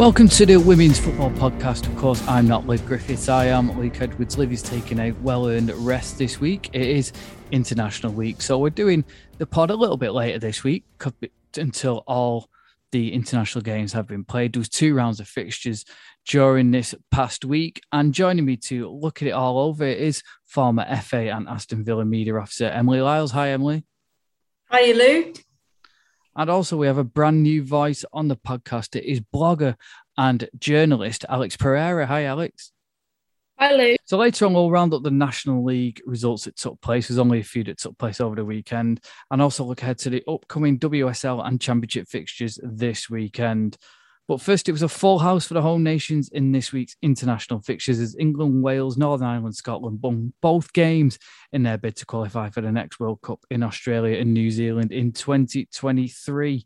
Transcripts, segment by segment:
Welcome to the Women's Football Podcast. Of course, I'm not Liv Griffiths. I am Luke Edwards. Liv is taking a well earned rest this week. It is International Week. So we're doing the pod a little bit later this week until all the international games have been played. There was two rounds of fixtures during this past week. And joining me to look at it all over is former FA and Aston Villa media officer Emily Lyles. Hi, Emily. Hi, Luke. And also, we have a brand new voice on the podcast. It is blogger and journalist Alex Pereira. Hi, Alex. Hi, Luke. So later on, we'll round up the National League results that took place. There's only a few that took place over the weekend, and also look ahead to the upcoming WSL and Championship fixtures this weekend. But first, it was a full house for the home nations in this week's international fixtures as England, Wales, Northern Ireland, Scotland won both games in their bid to qualify for the next World Cup in Australia and New Zealand in 2023.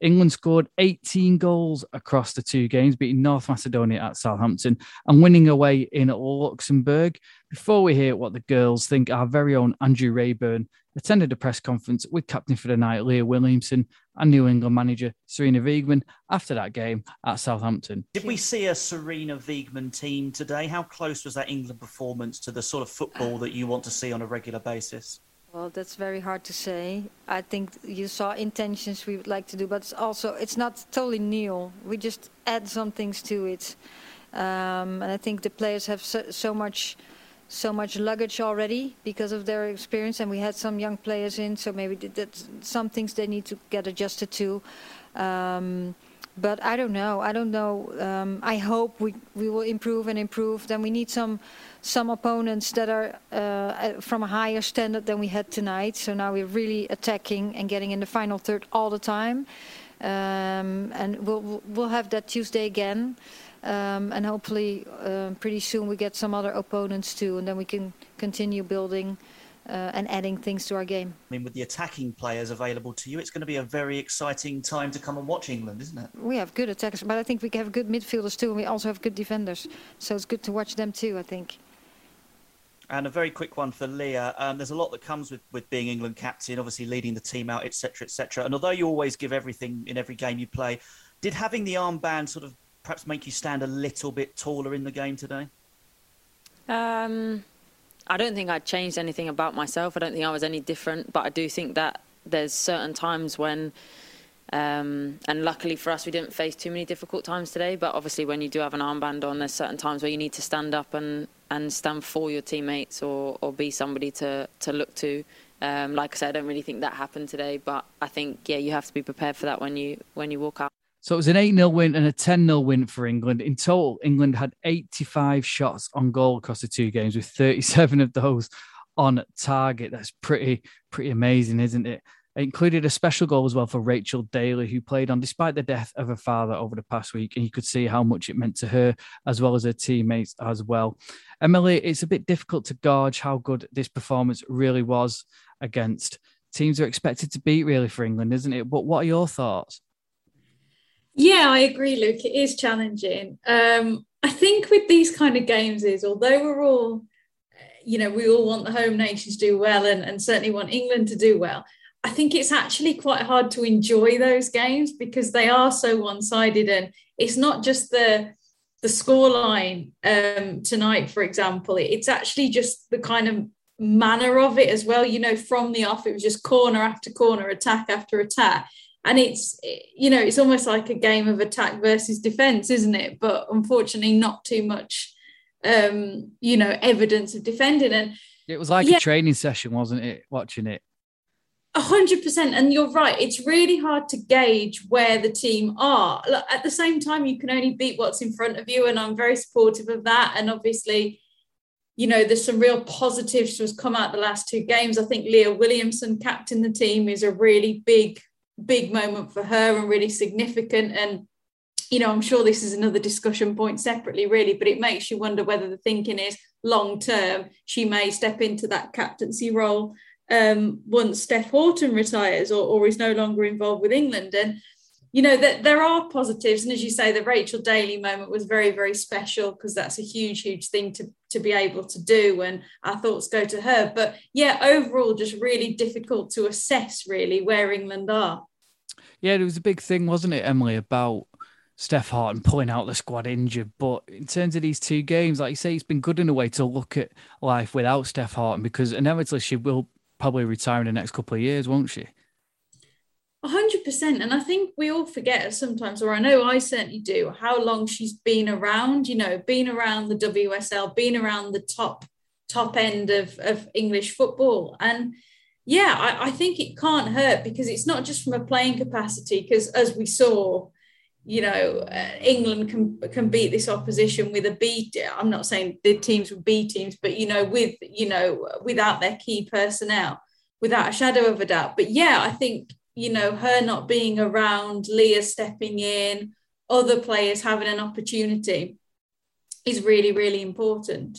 England scored 18 goals across the two games, beating North Macedonia at Southampton and winning away in Luxembourg. Before we hear what the girls think, our very own Andrew Rayburn attended a press conference with captain for the night, Leah Williamson, and New England manager Sarina Wiegman after that game at Southampton. Did we see a Sarina Wiegman team today? How close was that England performance to the sort of football that you want to see on a regular basis? Well, that's very hard to say. I think you saw intentions we would like to do, but it's also it's not totally new. We just add some things to it, um, and I think the players have so, so, much, so much luggage already because of their experience, and we had some young players in, so maybe that some things they need to get adjusted to. Um, but I don't know. I don't know. Um, I hope we we will improve and improve. Then we need some some opponents that are uh, from a higher standard than we had tonight. So now we're really attacking and getting in the final third all the time. Um, and we'll we'll have that Tuesday again. Um, and hopefully, uh, pretty soon we get some other opponents too, and then we can continue building uh, and adding things to our game. I mean, with the attacking players available to you, it's going to be a very exciting time to come and watch England, isn't it? We have good attackers, but I think we have good midfielders too, and we also have good defenders. So it's good to watch them too, I think. And a very quick one for Leah. Um, there's a lot that comes with, with being England captain, obviously leading the team out, etc., etc. And although you always give everything in every game you play, did having the armband sort of perhaps make you stand a little bit taller in the game today? Um, I don't think I changed anything about myself. I don't think I was any different, but I do think that there's certain times when, um, and luckily for us, we didn't face too many difficult times today. But obviously, when you do have an armband on, there's certain times where you need to stand up and, and stand for your teammates or, or be somebody to, to look to. Um, like I said, I don't really think that happened today, but I think yeah, you have to be prepared for that when you when you walk out. So it was an 8 0 win and a 10 0 win for England. In total, England had 85 shots on goal across the two games, with 37 of those on target. That's pretty, pretty amazing, isn't it? It included a special goal as well for Rachel Daly, who played on despite the death of her father over the past week. And you could see how much it meant to her as well as her teammates as well. Emily, it's a bit difficult to gauge how good this performance really was against teams are expected to beat really for England, isn't it? But what are your thoughts? Yeah, I agree, Luke. It is challenging. Um, I think with these kind of games is although we're all, you know, we all want the home nations to do well and, and certainly want England to do well. I think it's actually quite hard to enjoy those games because they are so one-sided and it's not just the the scoreline um, tonight, for example. It's actually just the kind of manner of it as well. You know, from the off, it was just corner after corner, attack after attack and it's you know it's almost like a game of attack versus defense isn't it? But unfortunately not too much um you know evidence of defending. And it was like yeah, a training session wasn't it watching it? A hundred percent. And you're right it's really hard to gauge where the team are. At the same time you can only beat what's in front of you and i'm very supportive of that. And obviously you know, there's some real positives to has come out the last two games. I think Leah Williamson, captain the team, is a really big big moment for her and really significant. And, you know, I'm sure this is another discussion point separately, really, but it makes you wonder whether the thinking is long term, she may step into that captaincy role um, once Steph Houghton retires or, or is no longer involved with England. And, you know that there are positives and as you say the rachel daly moment was very very special because that's a huge huge thing to to be able to do and our thoughts go to her but yeah overall just really difficult to assess really where england are yeah, there was a big thing, wasn't it, Emily, about Steph Houghton pulling out the squad injured. But in terms of these two games, like you say, it's been good in a way to look at life without Steph Houghton because inevitably she will probably retire in the next couple of years, won't she? hundred percent. And I think we all forget sometimes, or I know I certainly do, how long she's been around, you know, been around the WSL, been around the top, top end of, of English football. And yeah, I, I think it can't hurt because it's not just from a playing capacity, because as we saw, you know, uh, England can can beat this opposition with a B. I'm not saying the teams were B teams, but you know, with you know, without their key personnel, without a shadow of a doubt. But yeah, I think you know, her not being around, Leah stepping in, other players having an opportunity is really, really important.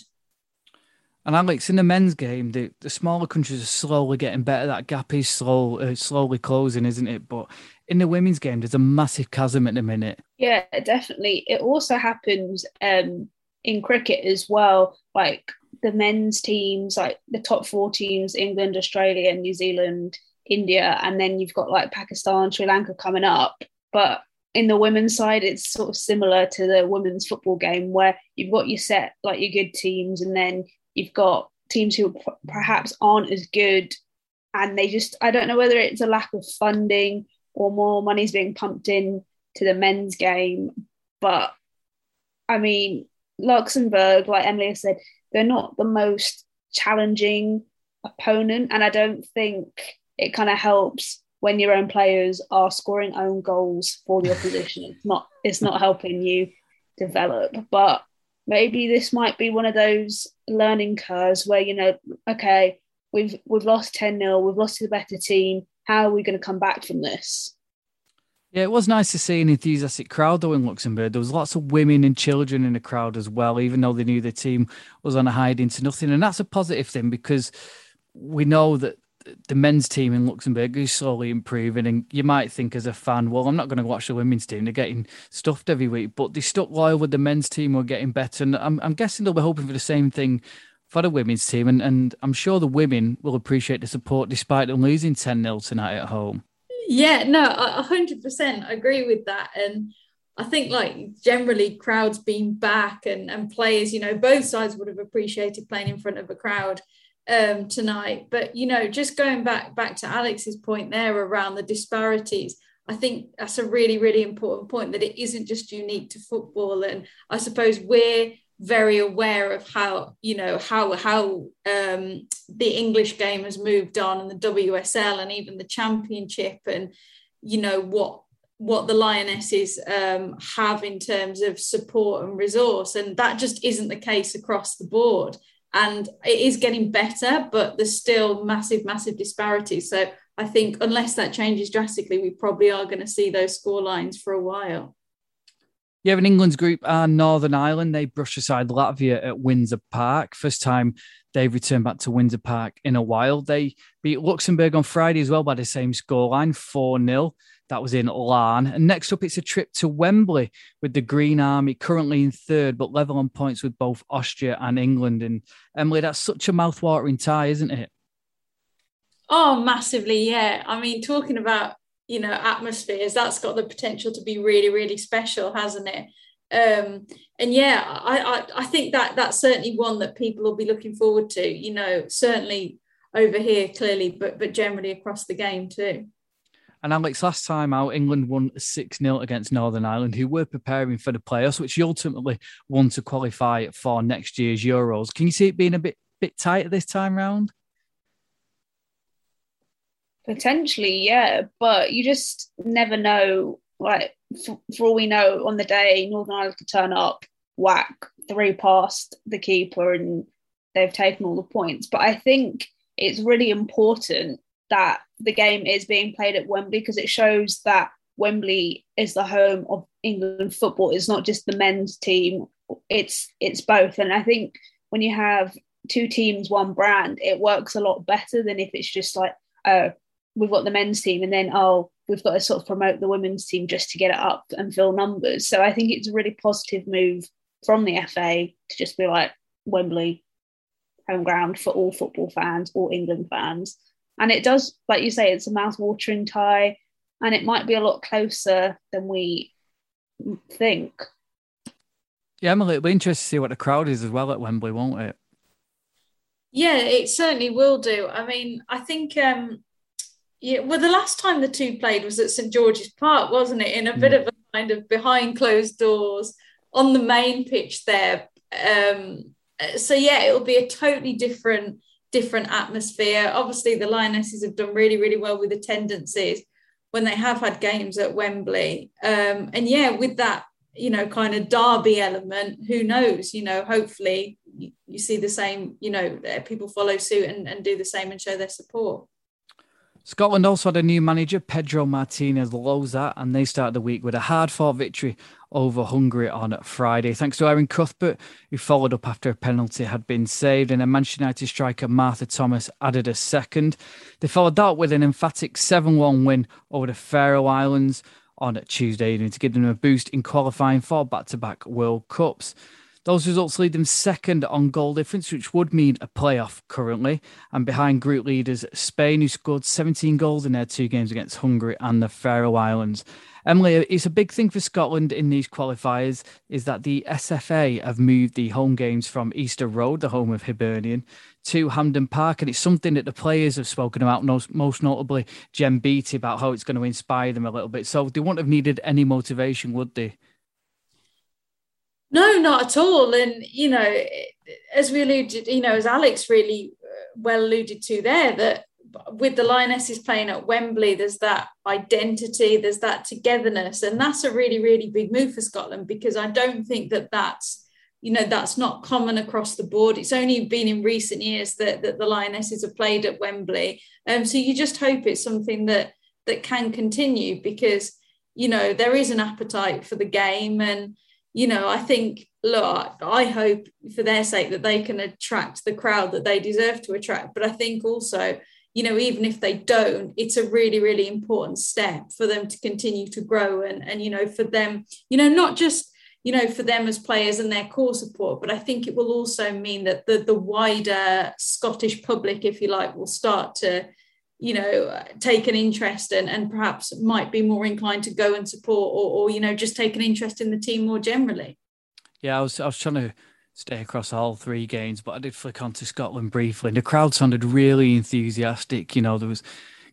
And Alex, in the men's game, the, the smaller countries are slowly getting better. That gap is slow, uh, slowly closing, isn't it? But in the women's game, there's a massive chasm at the minute. Yeah, definitely. It also happens um, in cricket as well. Like the men's teams, like the top four teams, England, Australia, New Zealand, India, and then you've got like Pakistan, Sri Lanka coming up. But in the women's side, it's sort of similar to the women's football game where you've got your set, like your good teams, and then you've got teams who perhaps aren't as good. And they just, I don't know whether it's a lack of funding or more money's being pumped in to the men's game. But I mean, Luxembourg, like Emily said, they're not the most challenging opponent. And I don't think it kind of helps when your own players are scoring own goals for the opposition. It's not it's not helping you develop. But maybe this might be one of those learning curves where you know, okay, we've we've lost 10-0, we've lost to the better team. How are we going to come back from this? Yeah, it was nice to see an enthusiastic crowd though in Luxembourg. There was lots of women and children in the crowd as well, even though they knew the team was on a hide into nothing. And that's a positive thing because we know that the men's team in Luxembourg is slowly improving, and you might think as a fan, well, I'm not going to watch the women's team; they're getting stuffed every week. But they stuck loyal with the men's team; we're getting better, and I'm, I'm guessing they'll be hoping for the same thing for the women's team, and, and I'm sure the women will appreciate the support despite them losing 10 0 tonight at home. Yeah, no, hundred percent agree with that, and. I think like generally crowds being back and, and players, you know, both sides would have appreciated playing in front of a crowd um, tonight. But you know, just going back back to Alex's point there around the disparities, I think that's a really really important point that it isn't just unique to football, and I suppose we're very aware of how you know how how um, the English game has moved on and the WSL and even the Championship and you know what what the lionesses um, have in terms of support and resource. And that just isn't the case across the board and it is getting better, but there's still massive, massive disparities. So I think unless that changes drastically, we probably are going to see those score lines for a while. Yeah, in England's group are Northern Ireland. They brush aside Latvia at Windsor Park. First time they've returned back to Windsor Park in a while. They beat Luxembourg on Friday as well by the same scoreline, 4 0. That was in Laugharne. And next up, it's a trip to Wembley with the Green Army, currently in third, but level on points with both Austria and England. And Emily, that's such a mouthwatering tie, isn't it? Oh, massively, yeah. I mean, talking about you know atmospheres, that's got the potential to be really, really special, hasn't it? Um, and yeah, I, I I think that that's certainly one that people will be looking forward to. You know, certainly over here, clearly, but but generally across the game too. And Alex, last time out, England won 6 0 against Northern Ireland, who were preparing for the playoffs, which ultimately won to qualify for next year's Euros. Can you see it being a bit bit tighter this time round? Potentially, yeah, but you just never know. Like, for, for all we know, on the day, Northern Ireland could turn up, whack three past the keeper, and they've taken all the points. But I think it's really important that the game is being played at Wembley because it shows that Wembley is the home of England football. It's not just the men's team; it's it's both. And I think when you have two teams, one brand, it works a lot better than if it's just like, oh, we've got the men's team, and then oh, we've got to sort of promote the women's team just to get it up and fill numbers. So I think it's a really positive move from the FA to just be like Wembley, home ground for all football fans, all England fans. And it does, like you say, it's a mouth-watering tie, and it might be a lot closer than we think. Yeah, Emily, it'll be interesting to see what the crowd is as well at Wembley, won't it? Yeah, it certainly will do. I mean, I think um yeah, well, the last time the two played was at St George's Park, wasn't it? In a bit of a kind of behind closed doors on the main pitch there. Um, so yeah, it'll be a totally different different atmosphere. Obviously, the Lionesses have done really, really well with attendances when they have had games at Wembley. Um, and yeah, with that, you know, kind of derby element, who knows? You know, hopefully you, you see the same, you know, people follow suit and, and do the same and show their support. Scotland also had a new manager, Pedro Martinez Losa, and they started the week with a hard fought victory over Hungary on Friday, thanks to Erin Cuthbert, who followed up after a penalty had been saved, and a Manchester United striker, Martha Thomas, added a second. They followed that with an emphatic 7 1 win over the Faroe Islands on Tuesday evening to give them a boost in qualifying for back to back World Cups. Those results lead them second on goal difference, which would mean a playoff currently, and behind group leaders Spain, who scored 17 goals in their two games against Hungary and the Faroe Islands. Emily, it's a big thing for Scotland in these qualifiers is that the SFA have moved the home games from Easter Road, the home of Hibernian, to Hampden Park, and it's something that the players have spoken about, most, notably Jen Beattie, about how it's going to inspire them a little bit. So they wouldn't have needed any motivation, would they? No, not at all. And, you know, as we alluded, you know, as Alex really uh, well alluded to there, that with the Lionesses playing at Wembley, there's that identity, there's that togetherness. And that's a really, really big move for Scotland because I don't think that that's, you know, that's not common across the board. It's only been in recent years that, that the Lionesses have played at Wembley. Um, so you just hope it's something that that can continue because, you know, there is an appetite for the game and, you know, I think, look, I hope for their sake that they can attract the crowd that they deserve to attract. But I think also, you know, even if they don't, it's a really, really important step for them to continue to grow and, and you know, for them, you know, not just, you know, for them as players and their core support, but I think it will also mean that the, the wider Scottish public, if you like, will start to, you know take an interest and, and perhaps might be more inclined to go and support or, or you know just take an interest in the team more generally. Yeah i was i was trying to stay across all three games but i did flick onto scotland briefly and the crowd sounded really enthusiastic. You know there was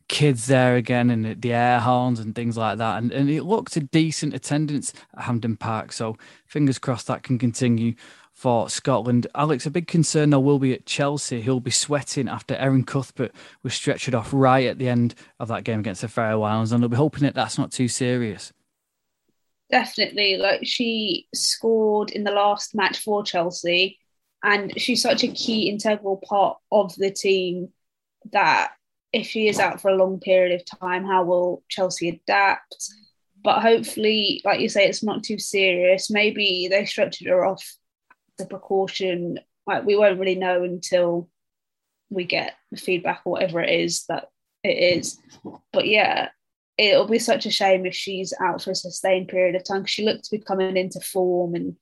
kids there again and the air horns and things like that and, and it looked a decent attendance at hampden park so fingers crossed that can continue for Scotland. Alex, a big concern though will be at Chelsea, He'll be sweating after Erin Cuthbert was stretchered off right at the end of that game against the Faroe Islands, and they'll be hoping that that's not too serious. Definitely, like she scored in the last match for Chelsea, and she's such a key integral part of the team that if she is out for a long period of time, how will Chelsea adapt? But hopefully, like you say, it's not too serious. Maybe they stretched her off the precaution like we won't really know until we get the feedback or whatever it is that it is. But yeah it'll be such a shame if she's out for a sustained period of time she looks to be coming into form and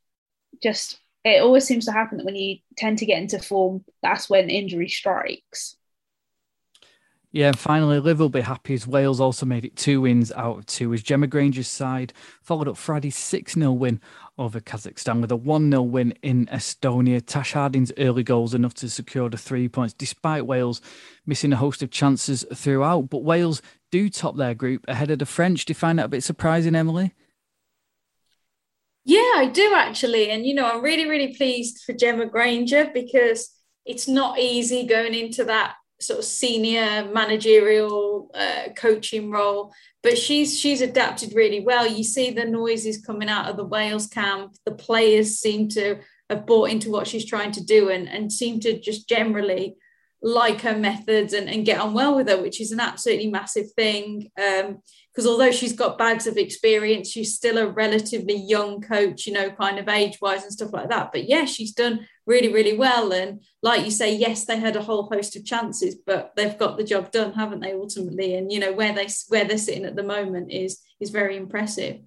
just it always seems to happen that when you tend to get into form that's when injury strikes yeah, and finally, Liv will be happy as Wales also made it two wins out of two as Gemma Grainger's side followed up Friday's 6 0 win over Kazakhstan with a 1 0 win in Estonia. Tash Harding's early goals enough to secure the three points, despite Wales missing a host of chances throughout. But Wales do top their group ahead of the French. Do you find that a bit surprising, Emily? Yeah, I do actually. And, you know, I'm really, really pleased for Gemma Granger because it's not easy going into that sort of senior managerial uh, coaching role but she's she's adapted really well you see the noises coming out of the wales camp the players seem to have bought into what she's trying to do and, and seem to just generally like her methods and, and get on well with her, which is an absolutely massive thing. Because um, although she's got bags of experience, she's still a relatively young coach, you know, kind of age wise and stuff like that. But yeah, she's done really, really well. And like you say, yes, they had a whole host of chances, but they've got the job done, haven't they? Ultimately, and you know where they where they're sitting at the moment is is very impressive.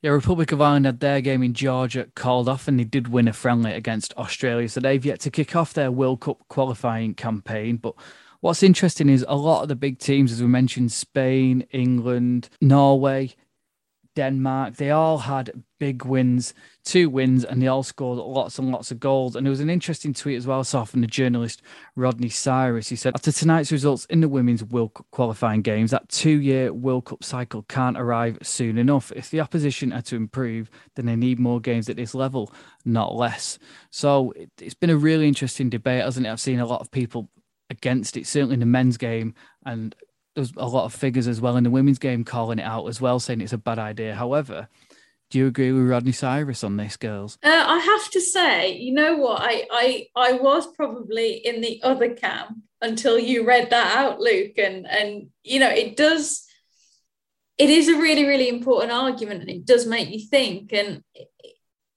Yeah, Republic of Ireland had their game in Georgia called off and they did win a friendly against Australia. So they've yet to kick off their World Cup qualifying campaign. But what's interesting is a lot of the big teams, as we mentioned, Spain, England, Norway, Denmark. They all had big wins, two wins, and they all scored lots and lots of goals. And there was an interesting tweet as well, saw from the journalist Rodney Cyrus. He said, After tonight's results in the women's World Cup qualifying games, that two year World Cup cycle can't arrive soon enough. If the opposition are to improve, then they need more games at this level, not less. So it's been a really interesting debate, hasn't it? I've seen a lot of people against it, certainly in the men's game, and there's a lot of figures as well in the women's game calling it out as well, saying it's a bad idea. However, do you agree with Rodney Cyrus on this, girls? Uh, I have to say, you know what? I, I I was probably in the other camp until you read that out, Luke, and and you know it does. It is a really really important argument, and it does make you think. And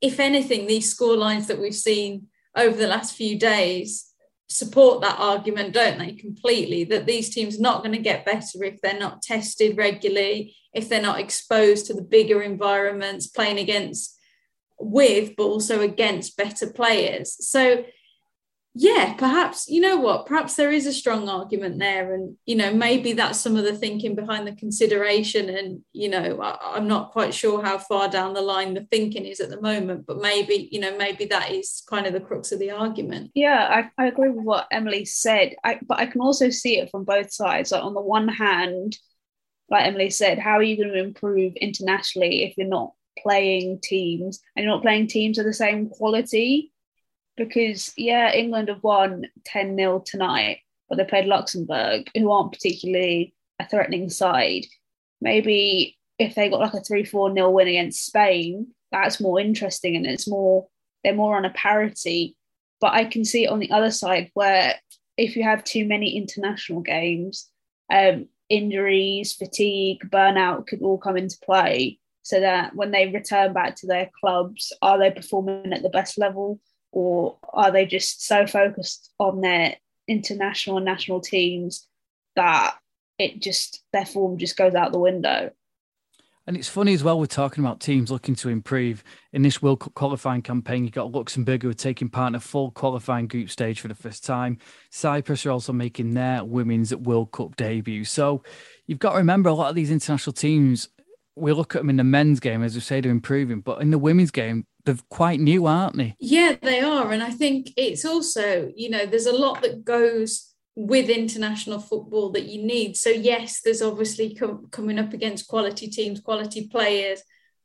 if anything, these score lines that we've seen over the last few days support that argument, don't they, completely? That these teams are not going to get better if they're not tested regularly, if they're not exposed to the bigger environments, playing against with, but also against better players. So yeah, perhaps, you know what, perhaps there is a strong argument there. And, you know, maybe that's some of the thinking behind the consideration. And, you know, I, am not quite sure how far down the line the thinking is at the moment, but maybe, you know, maybe that is kind of the crux of the argument. Yeah, I, I agree with what Emily said. I, but I can also see it from both sides. Like, on the one hand, like Emily said, how are you going to improve internationally if you're not playing teams and you're not playing teams of the same quality? Because yeah, England have won 10 0 tonight, but they played Luxembourg, who aren't particularly a threatening side. Maybe if they got like a 3 4 0 win against Spain, that's more interesting and it's more, they're more on a parity. But I can see it on the other side where if you have too many international games, um, injuries, fatigue, burnout could all come into play. So that when they return back to their clubs, are they performing at the best level? Or are they just so focused on their international and national teams that it just their form just goes out the window? And it's funny as well, we're talking about teams looking to improve. In this World Cup qualifying campaign, you've got Luxembourg who are taking part in a full qualifying group stage for the first time. Cyprus are also making their women's World Cup debut. So you've got to remember a lot of these international teams, we look at them in the men's game, as we say, they're improving. But in the women's game, they're quite new, aren't they? Yeah, they are. And I think it's also, you know, there's a lot that goes with international football that you need. So, yes, there's obviously com- coming up against quality teams, quality players,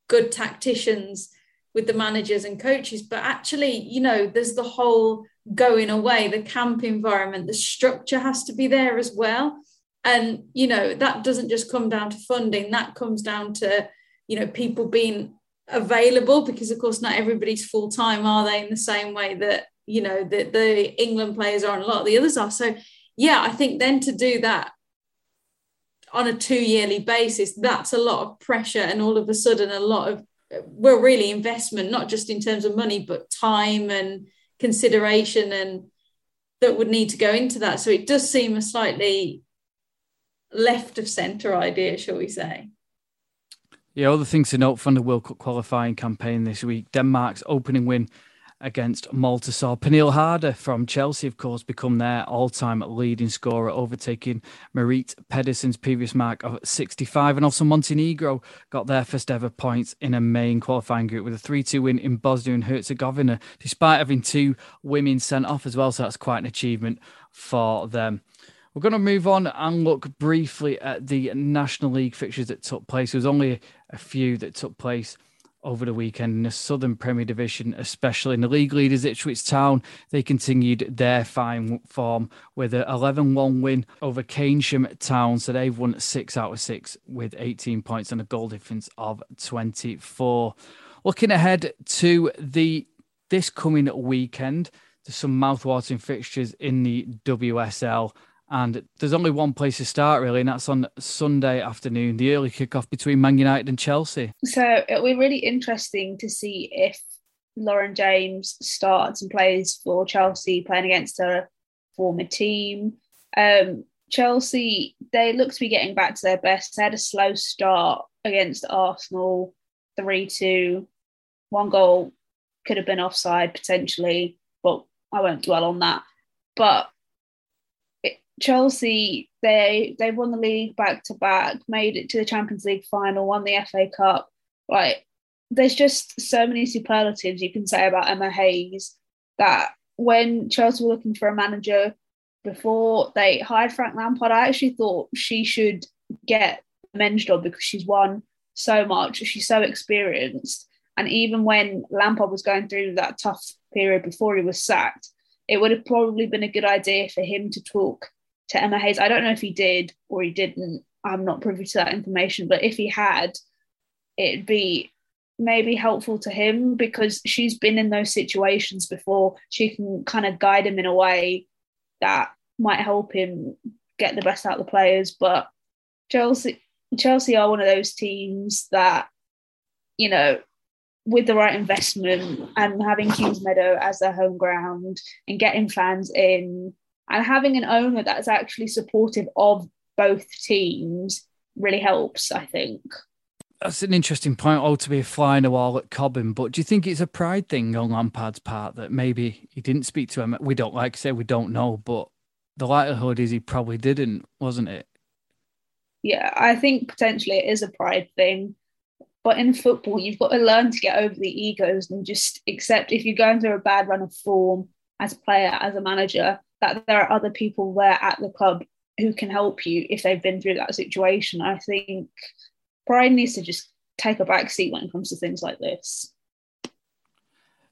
good tacticians with the managers and coaches. But actually, you know, there's the whole going away, the camp environment, the structure has to be there as well. And, you know, that doesn't just come down to funding, that comes down to, you know, people being available because of course not everybody's full time are they in the same way that you know that the England players are and a lot of the others are. So yeah I think then to do that on a two yearly basis that's a lot of pressure and all of a sudden a lot of well really investment not just in terms of money but time and consideration and that would need to go into that. So it does seem a slightly left of center idea shall we say yeah, other things to note from the World Cup qualifying campaign this week Denmark's opening win against Malta saw Pernille Harder from Chelsea, of course, become their all time leading scorer, overtaking Merete Pedersen's previous mark of 65. And also Montenegro got their first ever points in a main qualifying group with a 3 2 win in Bosnia and Herzegovina, despite having two women sent off as well. So that's quite an achievement for them. We're going to move on and look briefly at the National League fixtures that took place. There was only a few that took place over the weekend in the Southern Premier Division, especially in the league leaders Ipswich Town. They continued their fine form with an 11 1 win over Keynsham Town. So they've won six out of six with 18 points and a goal difference of 24. Looking ahead to the this coming weekend, there's some mouthwatering fixtures in the WSL. And there's only one place to start, really, and that's on Sunday afternoon, the early kickoff between Man United and Chelsea. So it'll be really interesting to see if Lauren James starts and plays for Chelsea, playing against her former team. Um, Chelsea, they look to be getting back to their best. They had a slow start against Arsenal, 3 2. One goal could have been offside potentially, but I won't dwell on that. But Chelsea, they they won the league back to back, made it to the Champions League final, won the FA Cup, Like, there's just so many superlatives you can say about Emma Hayes that when Chelsea were looking for a manager before they hired Frank Lampard, I actually thought she should get a men's job because she's won so much. She's so experienced. And even when Lampard was going through that tough period before he was sacked, it would have probably been a good idea for him to talk to Emma Hayes. I don't know if he did or he didn't. I'm not privy to that information, but if he had, it'd be maybe helpful to him because she's been in those situations before. She can kind of guide him in a way that might help him get the best out of the players. But Chelsea, Chelsea are one of those teams that, you know, with the right investment and having Kings Meadow as their home ground and getting fans in and having an owner that's actually supportive of both teams really helps, I think. That's an interesting point. Oh, to be a flying a wall at Cobham, but do you think it's a pride thing on Lampard's part that maybe he didn't speak to him? We don't like I say we don't know, but the likelihood is he probably didn't, wasn't it? Yeah, I think potentially it is a pride thing. But in football, you've got to learn to get over the egos and just accept if you're going through a bad run of form as a player, as a manager, that there are other people there at the club who can help you if they've been through that situation. I think pride needs to just take a back seat when it comes to things like this.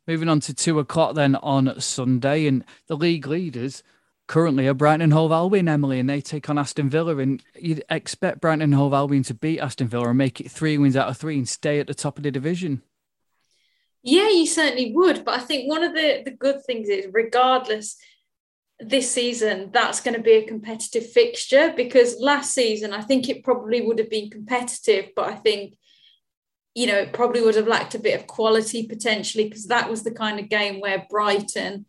Moving on to two o'clock then on Sunday, and the league leaders currently are Brighton and Hove Albion, Emily, and they take on Aston Villa. And you'd expect Brighton and Hove Albion to beat Aston Villa and make it three wins out of three and stay at the top of the division. Yeah, you certainly would. But I think one of the, the good things is, regardless, this season that's going to be a competitive fixture because last season I think it probably would have been competitive, but I think you know it probably would have lacked a bit of quality potentially because that was the kind of game where Brighton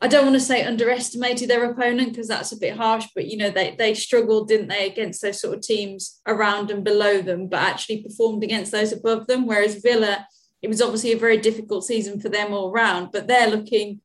I don't want to say underestimated their opponent because that's a bit harsh, but you know they they struggled, didn't they, against those sort of teams around and below them, but actually performed against those above them. Whereas Villa, it was obviously a very difficult season for them all round, but they're looking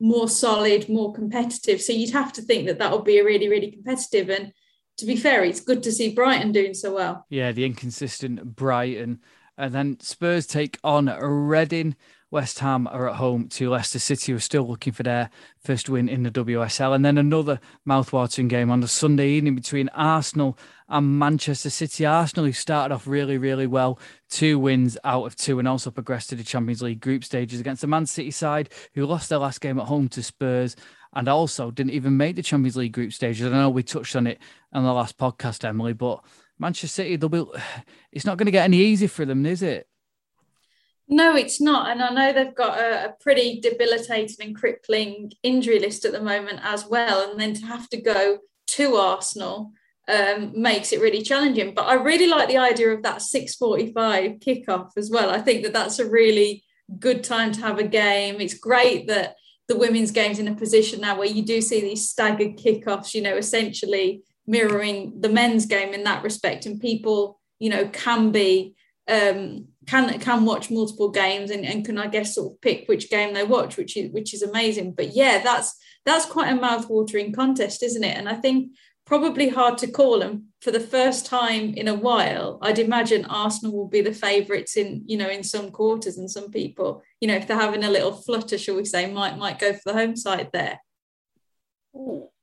more solid, more competitive. So you'd have to think that that would be a really, really competitive. And to be fair, it's good to see Brighton doing so well. Yeah, the inconsistent Brighton. And then Spurs take on Reading. West Ham are at home to Leicester City, who are still looking for their first win in the WSL. And then another mouthwatering game on the Sunday evening between Arsenal and Manchester City. Arsenal, who started off really, really well, two wins out of two, and also progressed to the Champions League group stages against the Man City side, who lost their last game at home to Spurs and also didn't even make the Champions League group stages. I know we touched on it on the last podcast, Emily, but Manchester City, they'll be, it's not going to get any easier for them, is it? No, it's not. And I know they've got a, a, pretty debilitating and crippling injury list at the moment as well. And then to have to go to Arsenal um, makes it really challenging. But I really like the idea of that 6:45 kickoff as well. I think that that's a really good time to have a game. It's great that the women's game's in a position now where you do see these staggered kickoffs. You know, essentially mirroring the men's game in that respect, and people, you know, can be um, can can watch multiple games and, and can I guess sort of pick which game they watch, which is which is amazing. But yeah, that's that's quite a mouth-watering contest, isn't it? And I think probably hard to call them for the first time in a while. I'd imagine Arsenal will be the favourites in you know in some quarters, and some people, you know, if they're having a little flutter, shall we say, might might go for the home side there.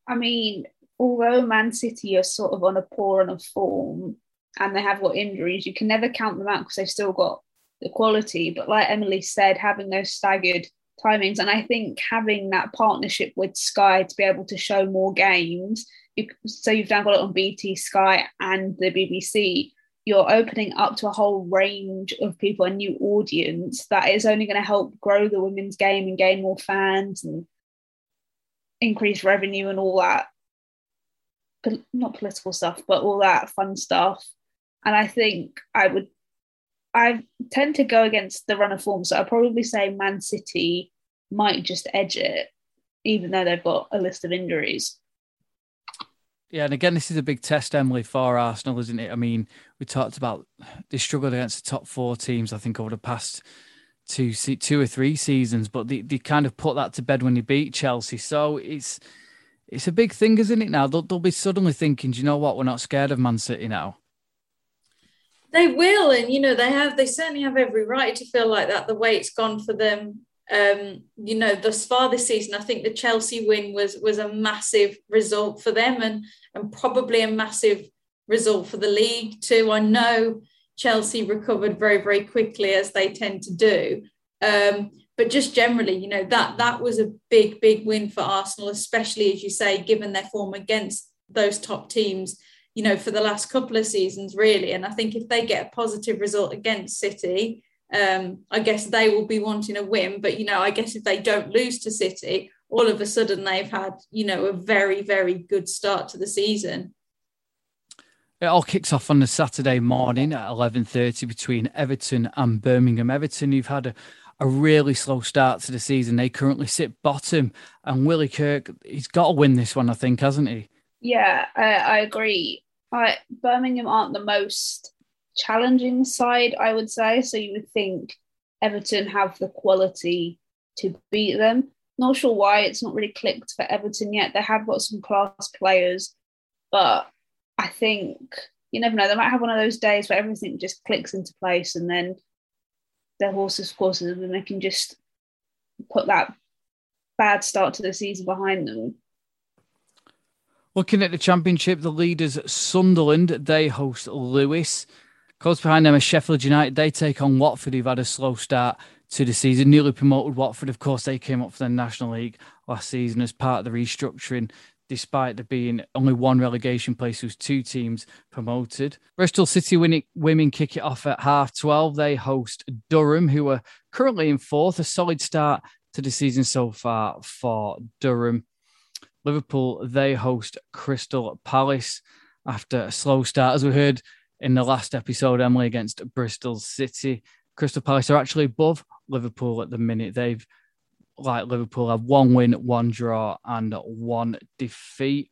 I mean, although Man City are sort of on a poor run of form, and they have got injuries, you can never count them out because they've still got the quality. But like Emily said, having those staggered timings, and I think having that partnership with Sky to be able to show more games. So you've now got it on BT, Sky, and the BBC. You're opening up to a whole range of people, a new audience that is only going to help grow the women's game and gain more fans and increase revenue and all that. Not political stuff, but all that fun stuff. And I think I would, I tend to go against the run of form. So I'd probably say Man City might just edge it, even though they've got a list of injuries. Yeah, and again, this is a big test, Emily, for Arsenal, isn't it? I mean, we talked about they struggled against the top four teams, I think, over the past two two or three seasons, but they, they kind of put that to bed when they beat Chelsea. So it's it's a big thing, isn't it? Now they'll, they'll be suddenly thinking, do you know what? We're not scared of Man City now They will, and you know they have. They certainly have every right to feel like that. The way it's gone for them, um, you know, thus far this season, I think the Chelsea win was was a massive result for them, and and probably a massive result for the league too. I know Chelsea recovered very very quickly as they tend to do. Um, but just generally, you know, that that was a big, big win for Arsenal, especially as you say, given their form against those top teams, you know, for the last couple of seasons, really. And I think if they get a positive result against City, um, I guess they will be wanting a win. But you know, I guess if they don't lose to City, all of a sudden they've had, you know, a very, very good start to the season. It all kicks off on the Saturday morning at 11.30 between Everton and Birmingham. Everton, you've had a, a really slow start to the season. They currently sit bottom, and Willie Kirk, he's got to win this one, I think, hasn't he? Yeah, I, I agree. I, Birmingham aren't the most challenging side, I would say. So you would think Everton have the quality to beat them. Not sure why it's not really clicked for Everton yet. They have got some class players, but I think you never know. They might have one of those days where everything just clicks into place, and then their horses courses, and they can just put that bad start to the season behind them. Looking at the championship, the leaders Sunderland they host Lewes. Close behind them is Sheffield United. They take on Watford, who've had a slow start to the season. Newly promoted Watford, of course, they came up for the National League last season as part of the restructuring despite there being only one relegation place, who's two teams promoted. Bristol City women kick it off at half 12. They host Durham, who are currently in fourth. A solid start to the season so far for Durham. Liverpool, they host Crystal Palace after a slow start, as we heard in the last episode, Emily, against Bristol City. Crystal Palace are actually above Liverpool at the minute. They've like Liverpool have one win, one draw, and one defeat.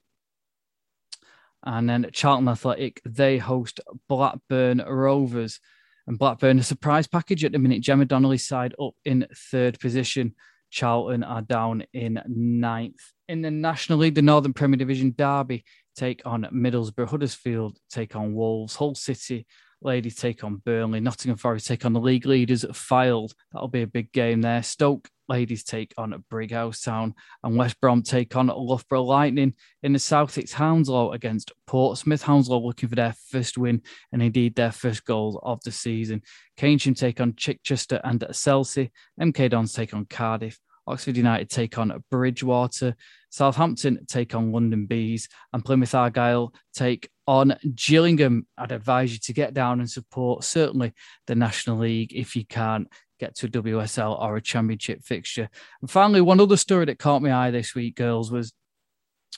And then Charlton Athletic, they host Blackburn Rovers. And Blackburn, a surprise package at the minute. Gemma Donnelly's side up in third position. Charlton are down in ninth. In the National League, the Northern Premier Division, Derby take on Middlesbrough. Huddersfield take on Wolves. Hull City Ladies take on Burnley. Nottingham Forest take on the league leaders Fylde. That'll be a big game there. Stoke ladies take on Brighouse Town. And West Brom take on Loughborough Lightning. In the south, it's Hounslow against Portsmouth. Hounslow looking for their first win and indeed their first goal of the season. Keynsham take on Chichester and Chelsea. MK Dons take on Cardiff. Oxford United take on Bridgewater, Southampton take on London Bees. And Plymouth Argyle take on Gillingham. I'd advise you to get down and support certainly the National League if you can't get to a WSL or a championship fixture. And finally, one other story that caught my eye this week, girls, was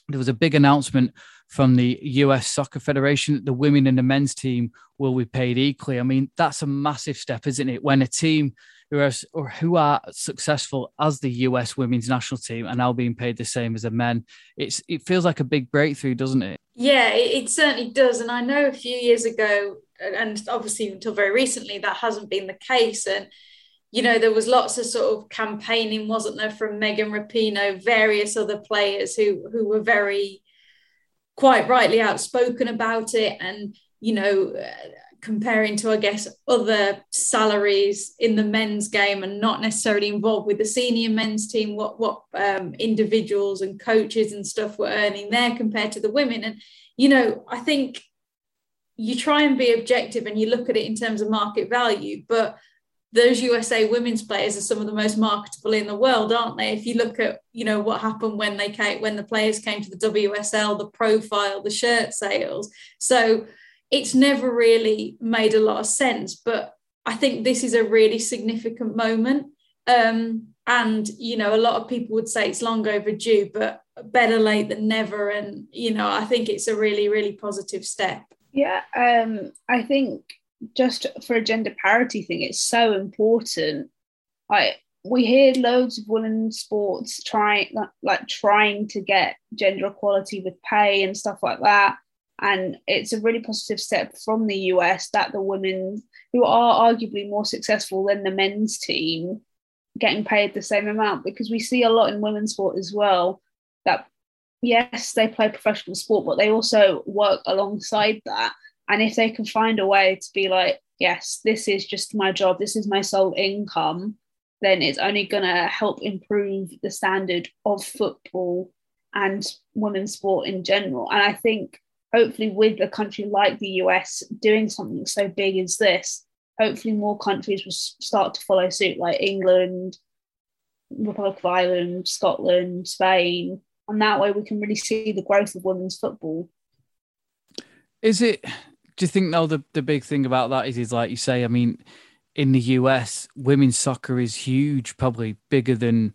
there was a big announcement from the US Soccer Federation that the women and the men's team will be paid equally. I mean, that's a massive step, isn't it? When a team who are, or who are successful as the US women's national team are now being paid the same as the men. It's it feels like a big breakthrough, doesn't it? Yeah, it, it certainly does. And I know a few years ago, and obviously until very recently, that hasn't been the case. And you know, there was lots of sort of campaigning, wasn't there, from Megan Rapinoe, various other players who who were very quite rightly outspoken about it and you know comparing to, I guess, other salaries in the men's game and not necessarily involved with the senior men's team, what what um, individuals and coaches and stuff were earning there compared to the women. And you know, I think you try and be objective and you look at it in terms of market value, but those USA women's players are some of the most marketable in the world, aren't they? If you look at, you know, what happened when they came, when the players came to the WSL, the profile, the shirt sales. So it's never really made a lot of sense. But I think this is a really significant moment. Um, and, you know, a lot of people would say it's long overdue, but better late than never. And, you know, I think it's a really, really positive step. Yeah. Um, I think just for a gender parity thing, it's so important. Like, we hear loads of women's sports trying like trying to get gender equality with pay and stuff like that and it's a really positive step from the US that the women, who are arguably more successful than the men's team, getting paid the same amount because we see a lot in women's sport as well that yes, they play professional sport, but they also work alongside that. And if they can find a way to be like, yes, this is just my job, this is my sole income, then it's only going to help improve the standard of football and women's sport in general. And I think hopefully with a country like the US doing something so big as this, hopefully more countries will start to follow suit, like England, Republic of Ireland, Scotland, Spain. And that way we can really see the growth of women's football. Is it do you think though the, the big thing about that is is like you say, I mean, in the US, women's soccer is huge, probably bigger than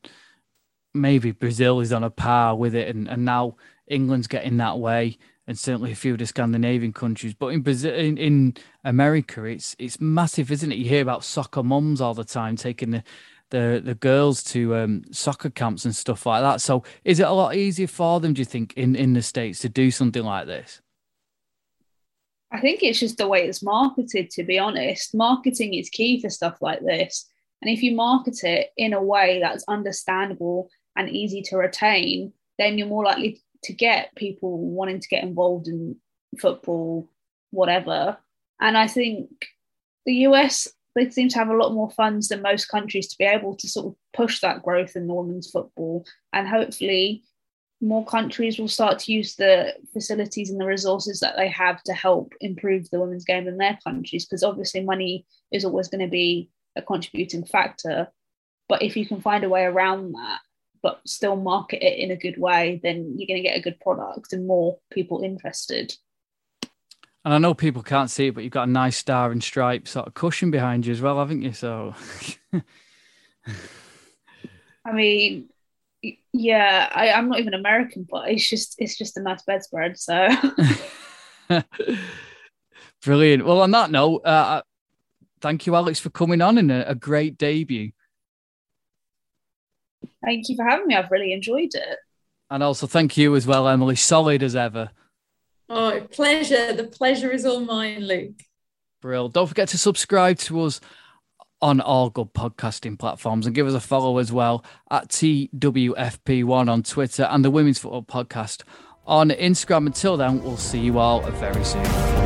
maybe Brazil is on a par with it, and, and now England's getting that way, and certainly a few of the Scandinavian countries. But in Brazil, in, in America, it's it's massive, isn't it? You hear about soccer moms all the time taking the the, the girls to um, soccer camps and stuff like that. So, is it a lot easier for them? Do you think in in the states to do something like this? I think it's just the way it's marketed, to be honest. Marketing is key for stuff like this. And if you market it in a way that's understandable and easy to retain, then you're more likely to get people wanting to get involved in football, whatever. And I think the US, they seem to have a lot more funds than most countries to be able to sort of push that growth in women's football. And hopefully, more countries will start to use the facilities and the resources that they have to help improve the women's game in their countries because obviously money is always going to be a contributing factor but if you can find a way around that but still market it in a good way then you're going to get a good product and more people interested and I know people can't see it, but you've got a nice star and stripe sort of cushion behind you as well, haven't you? So, I mean, yeah, I, I'm not even American, but it's just it's just a nice bedspread. So brilliant. Well, on that note, uh, uh, thank you, Alex, for coming on and a, a great debut. Thank you for having me. I've really enjoyed it. And also thank you as well, Emily. Solid as ever. Oh, pleasure. The pleasure is all mine, Luke. Brill. Don't forget to subscribe to us on all good podcasting platforms and give us a follow as well at TWFP1 on Twitter and the Women's Football Podcast on Instagram. Until then, we'll see you all very soon.